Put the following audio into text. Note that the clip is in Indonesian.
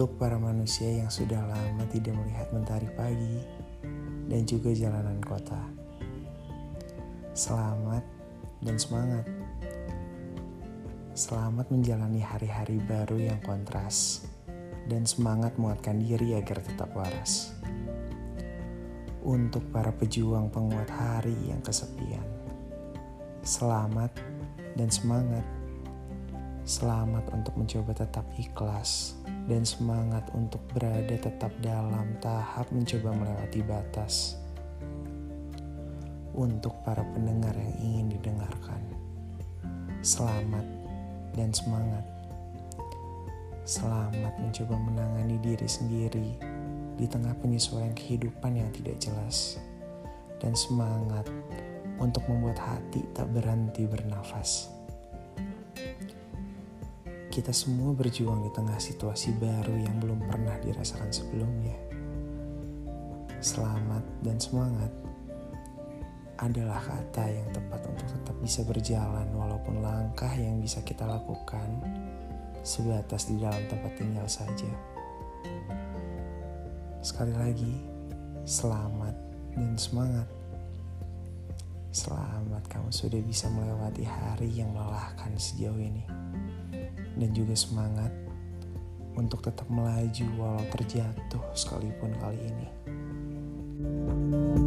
Untuk para manusia yang sudah lama tidak melihat mentari pagi dan juga jalanan kota. Selamat dan semangat. Selamat menjalani hari-hari baru yang kontras dan semangat menguatkan diri agar tetap waras. Untuk para pejuang penguat hari yang kesepian. Selamat dan semangat. Selamat untuk mencoba tetap ikhlas dan semangat untuk berada tetap dalam tahap mencoba melewati batas. Untuk para pendengar yang ingin didengarkan, selamat dan semangat. Selamat mencoba menangani diri sendiri di tengah penyesuaian kehidupan yang tidak jelas, dan semangat untuk membuat hati tak berhenti bernafas. Kita semua berjuang di tengah situasi baru yang belum pernah dirasakan sebelumnya. Selamat dan semangat adalah kata yang tepat untuk tetap bisa berjalan walaupun langkah yang bisa kita lakukan sebatas di dalam tempat tinggal saja. Sekali lagi, selamat dan semangat. Selamat kamu sudah bisa melewati hari yang melelahkan sejauh ini dan juga semangat untuk tetap melaju walau terjatuh sekalipun kali ini. thank you